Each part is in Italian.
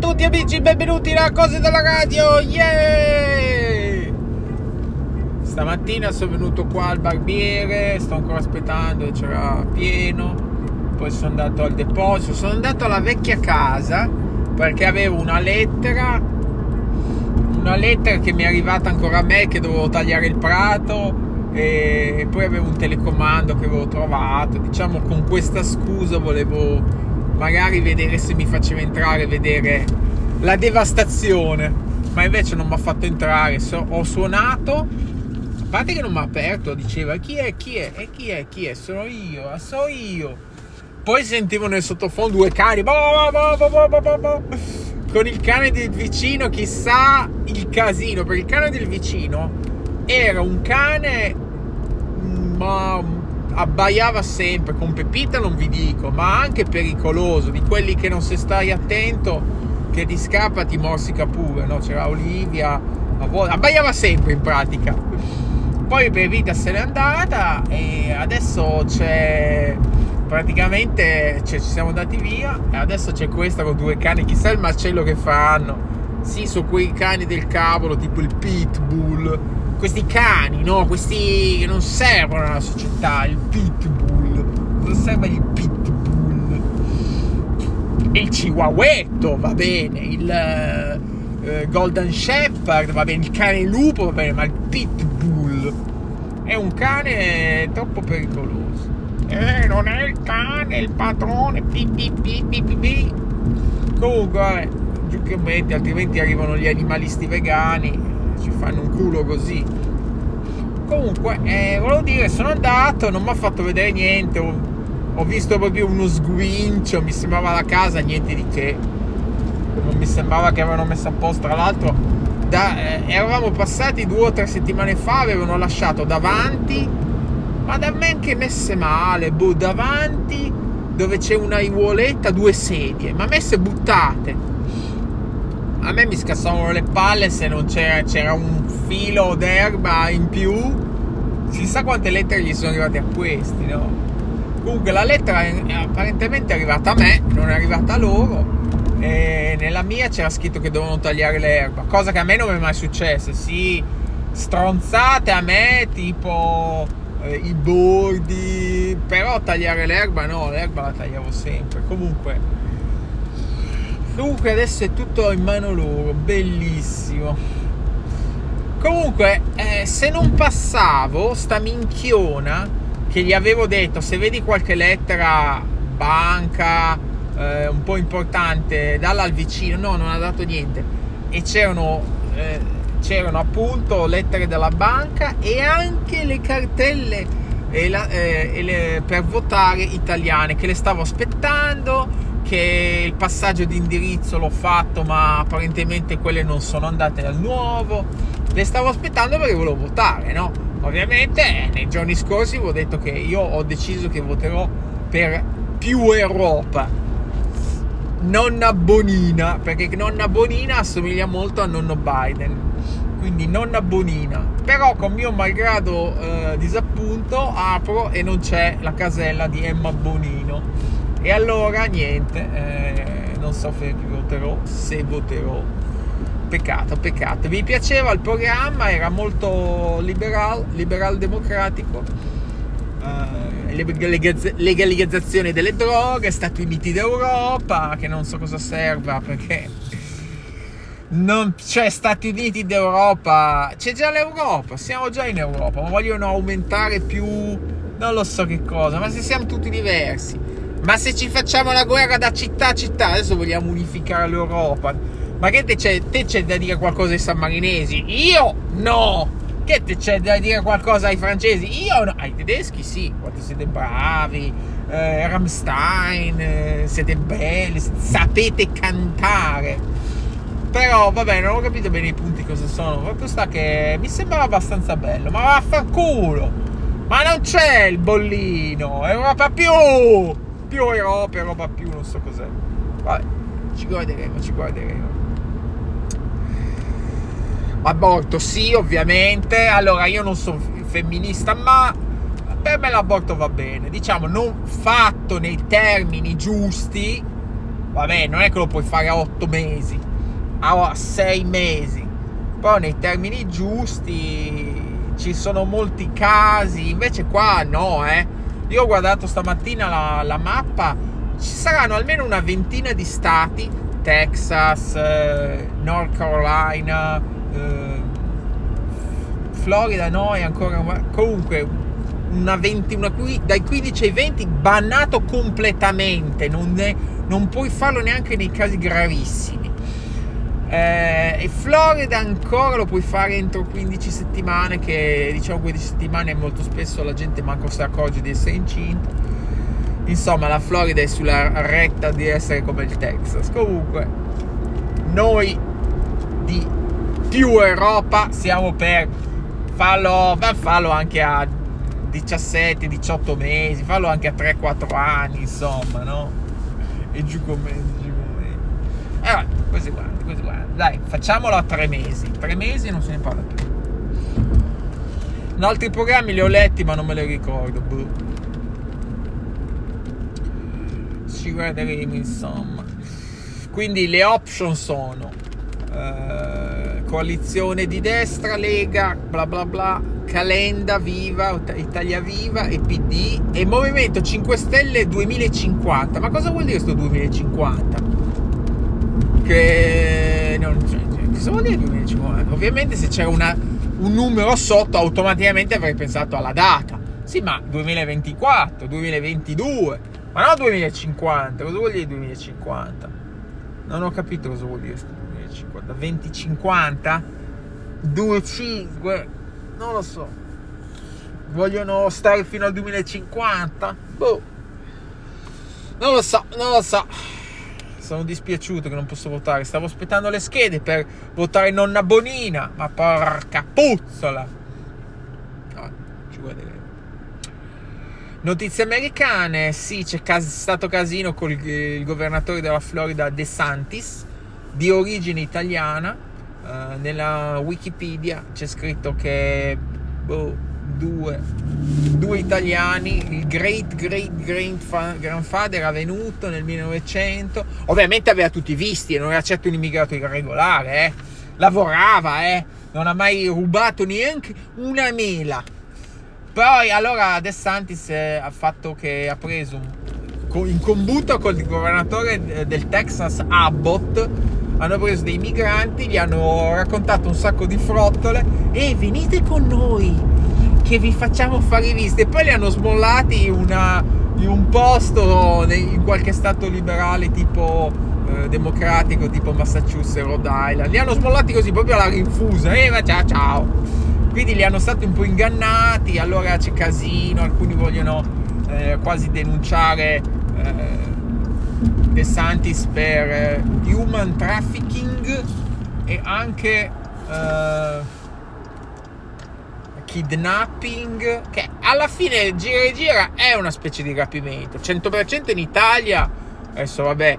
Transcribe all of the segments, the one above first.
tutti amici, benvenuti a Cose della Radio, yeah! Stamattina sono venuto qua al barbiere, sto ancora aspettando, c'era pieno, poi sono andato al deposito, sono andato alla vecchia casa perché avevo una lettera, una lettera che mi è arrivata ancora a me che dovevo tagliare il prato e poi avevo un telecomando che avevo trovato, diciamo con questa scusa volevo magari vedere se mi faceva entrare, vedere la devastazione, ma invece non mi ha fatto entrare, so, ho suonato, a parte che non mi ha aperto, diceva chi è, chi è, e chi è, chi è, sono io, ah, so io. Poi sentivo nel sottofondo due cani, con il cane del vicino, chissà il casino, perché il cane del vicino era un cane, ma abbaiava sempre, con Pepita non vi dico, ma anche pericoloso, di quelli che non se stai attento che ti scappa ti morsica pure, no? C'era Olivia, abbaiava sempre in pratica. Poi Pepita se n'è andata e adesso c'è praticamente cioè, ci siamo andati via e adesso c'è questa con due cani, chissà il macello che fanno. Sì, su quei cani del cavolo, tipo il pitbull questi cani, no? Questi che non servono alla società, il pitbull, non serve il pitbull. Il chihuahuetto va bene, il uh, golden shepherd va bene, il cane lupo va bene, ma il pitbull è un cane troppo pericoloso. Eh, non è il cane, è il padrone, pi, pi, pi, pi, pi, pi. Comunque, giù che metti, altrimenti arrivano gli animalisti vegani ci fanno un culo così. Comunque, eh, volevo dire, sono andato, non mi ha fatto vedere niente, ho, visto proprio uno sguincio, mi sembrava la casa, niente di che. Non mi sembrava che avevano messo a posto, tra l'altro da, eh, eravamo passati due o tre settimane fa, avevano lasciato davanti, ma da me anche messe male, boh, davanti dove c'è una aiuoletta, due sedie, ma messe buttate a me mi scassavano le palle se non c'era, c'era un filo d'erba in più. Si sa quante lettere gli sono arrivate a questi, no? Comunque la lettera è, apparentemente è arrivata a me, non è arrivata a loro. E nella mia c'era scritto che dovevano tagliare l'erba, cosa che a me non mi è mai successa. Sì, stronzate a me, tipo eh, i bordi, però tagliare l'erba no, l'erba la tagliavo sempre. Comunque Comunque adesso è tutto in mano loro, bellissimo. Comunque, eh, se non passavo sta minchiona che gli avevo detto, se vedi qualche lettera banca eh, un po' importante, dalla al vicino, no, non ha dato niente. E c'erano, eh, c'erano appunto lettere della banca e anche le cartelle e la, eh, e le, per votare italiane che le stavo aspettando che il passaggio di indirizzo l'ho fatto ma apparentemente quelle non sono andate al nuovo. Le stavo aspettando perché volevo votare no? Ovviamente nei giorni scorsi vi ho detto che io ho deciso che voterò per più Europa. Nonna Bonina perché nonna Bonina assomiglia molto a nonno Biden. Quindi nonna Bonina. Però con mio malgrado eh, disappunto apro e non c'è la casella di Emma Bonino e allora niente, eh, non so se voterò, se voterò. Peccato, peccato. Mi piaceva il programma, era molto liberal, liberal democratico. Eh, legalizzazione delle droghe, Stati Uniti d'Europa, che non so cosa serva perché non c'è Stati Uniti d'Europa, c'è già l'Europa, siamo già in Europa, ma vogliono aumentare più, non lo so che cosa, ma se siamo tutti diversi. Ma se ci facciamo la guerra da città a città, adesso vogliamo unificare l'Europa. Ma che te c'è, te c'è da dire qualcosa ai sammarinesi? Io no! Che te c'è da dire qualcosa ai francesi? Io no! Ai tedeschi sì, quanto siete bravi, eh, Rammstein, eh, siete belli, sapete cantare. Però vabbè, non ho capito bene i punti cosa sono. Proprio sta che mi sembrava abbastanza bello. Ma vaffanculo! Ma non c'è il bollino! Europa più! Più Europa, roba più, non so cos'è. Vabbè, ci guarderemo, ci guarderemo. Aborto sì, ovviamente. Allora, io non sono femminista, ma per me l'aborto va bene. Diciamo, non fatto nei termini giusti, vabbè, non è che lo puoi fare a otto mesi, a sei mesi, però nei termini giusti ci sono molti casi, invece qua no, eh. Io ho guardato stamattina la, la mappa, ci saranno almeno una ventina di stati, Texas, eh, North Carolina, eh, Florida no, è ancora comunque una 20, una, dai 15 ai 20 bannato completamente, non, è, non puoi farlo neanche nei casi gravissimi. Eh, e Florida ancora lo puoi fare entro 15 settimane, che diciamo 15 settimane molto spesso la gente manco si accorge di essere incinta. Insomma, la Florida è sulla retta di essere come il Texas. Comunque, noi di più Europa siamo per farlo, farlo anche a 17, 18 mesi, fallo anche a 3-4 anni, insomma, no? E giù come, giù come. Eh, così guarda, così guarda. Dai, facciamolo a 3 mesi. 3 mesi non se ne parla più. In altri programmi li ho letti, ma non me li ricordo. Boh. Ci guarderemo, insomma. Quindi le option sono uh, coalizione di destra, Lega, bla bla bla, Calenda Viva, Italia Viva e PD e Movimento 5 Stelle 2050. Ma cosa vuol dire questo 2050? Che non cioè, cosa vuol dire 2050? Ovviamente se c'era una, un numero sotto automaticamente avrei pensato alla data. Sì, ma 2024, 2022, ma no 2050. Cosa vuol dire 2050? Non ho capito cosa vuol dire 2050. 2050? 25 non lo so. Vogliono stare fino al 2050? Boh. Non lo so, non lo so. Sono dispiaciuto che non posso votare. Stavo aspettando le schede per votare nonna Bonina. Ma porca puzzola. No, ci guarderemo. Notizie americane, sì, c'è cas- stato casino con il, il governatore della Florida De Santis, di origine italiana, uh, nella Wikipedia c'è scritto che boh, due, due, italiani, il great great great grandfather era venuto nel 1900, ovviamente aveva tutti visti e non era certo un immigrato irregolare, eh. lavorava, eh. non ha mai rubato neanche una mela. Poi allora De Santis eh, ha fatto che ha preso in combuto con il governatore del Texas Abbott hanno preso dei migranti, gli hanno raccontato un sacco di frottole e venite con noi che vi facciamo fare visite. Poi li hanno smollati una, in un posto in qualche stato liberale tipo eh, democratico, tipo Massachusetts, Rhode Island. Li hanno smollati così proprio alla rinfusa. E eh, ciao ciao. Quindi li hanno stati un po' ingannati, allora c'è casino, alcuni vogliono eh, quasi denunciare eh, De Santis per eh, human trafficking e anche uh, kidnapping che alla fine gira e gira è una specie di rapimento. 100% in Italia adesso vabbè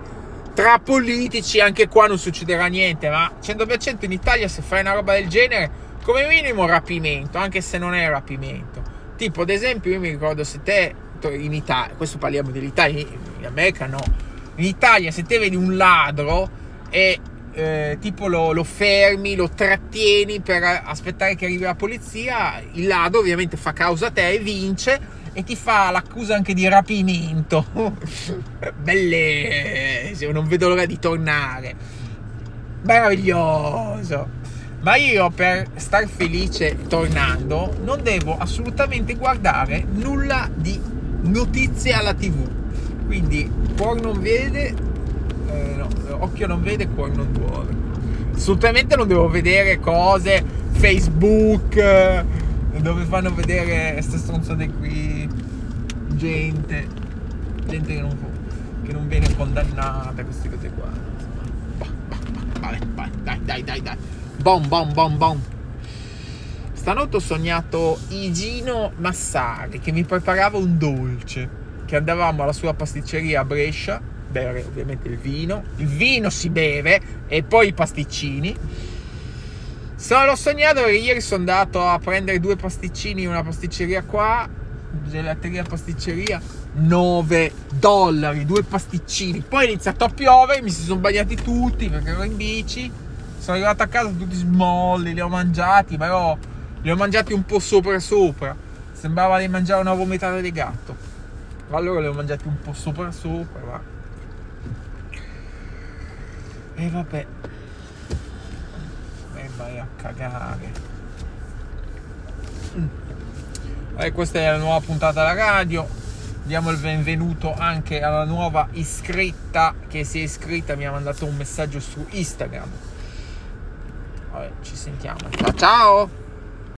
tra politici anche qua non succederà niente ma 100% in Italia se fai una roba del genere come minimo rapimento anche se non è rapimento. Tipo ad esempio io mi ricordo se te in Italia questo parliamo dell'Italia in America no. In Italia se te vedi un ladro e eh, tipo lo, lo, fermi, lo trattieni per aspettare che arrivi la polizia, il ladro ovviamente fa causa a te e vince e ti fa l'accusa anche di rapimento. Bellissimo, non vedo l'ora di tornare. Meraviglioso. Ma io per star felice tornando non devo assolutamente guardare nulla di notizie alla tv quindi cuore non vede, eh, no, occhio non vede, cuore non duole. Assolutamente non devo vedere cose, Facebook, eh, dove fanno vedere queste stronzate qui, gente, gente che non, che non viene condannata, queste cose qua. Vabbè, vai, dai, dai, dai, dai. Bom, bom, bom, bom. Stanotte ho sognato Igino Massari che mi preparava un dolce che andavamo alla sua pasticceria a Brescia, bere ovviamente il vino, il vino si beve e poi i pasticcini. So, l'ho sognato perché ieri sono andato a prendere due pasticcini in una pasticceria qua gelateria pasticceria 9 dollari, due pasticcini. Poi è iniziato a piovere, mi si sono bagnati tutti perché ero in bici. Sono arrivato a casa tutti smolli, li ho mangiati, però li ho mangiati un po' sopra sopra. Sembrava di mangiare una vomitata di gatto. Allora li ho mangiati un po' sopra sopra, ma... E vabbè. E vai a cagare. Mm. E questa è la nuova puntata della radio. Diamo il benvenuto anche alla nuova iscritta che si è iscritta, mi ha mandato un messaggio su Instagram. Vabbè, ci sentiamo. Ciao ciao!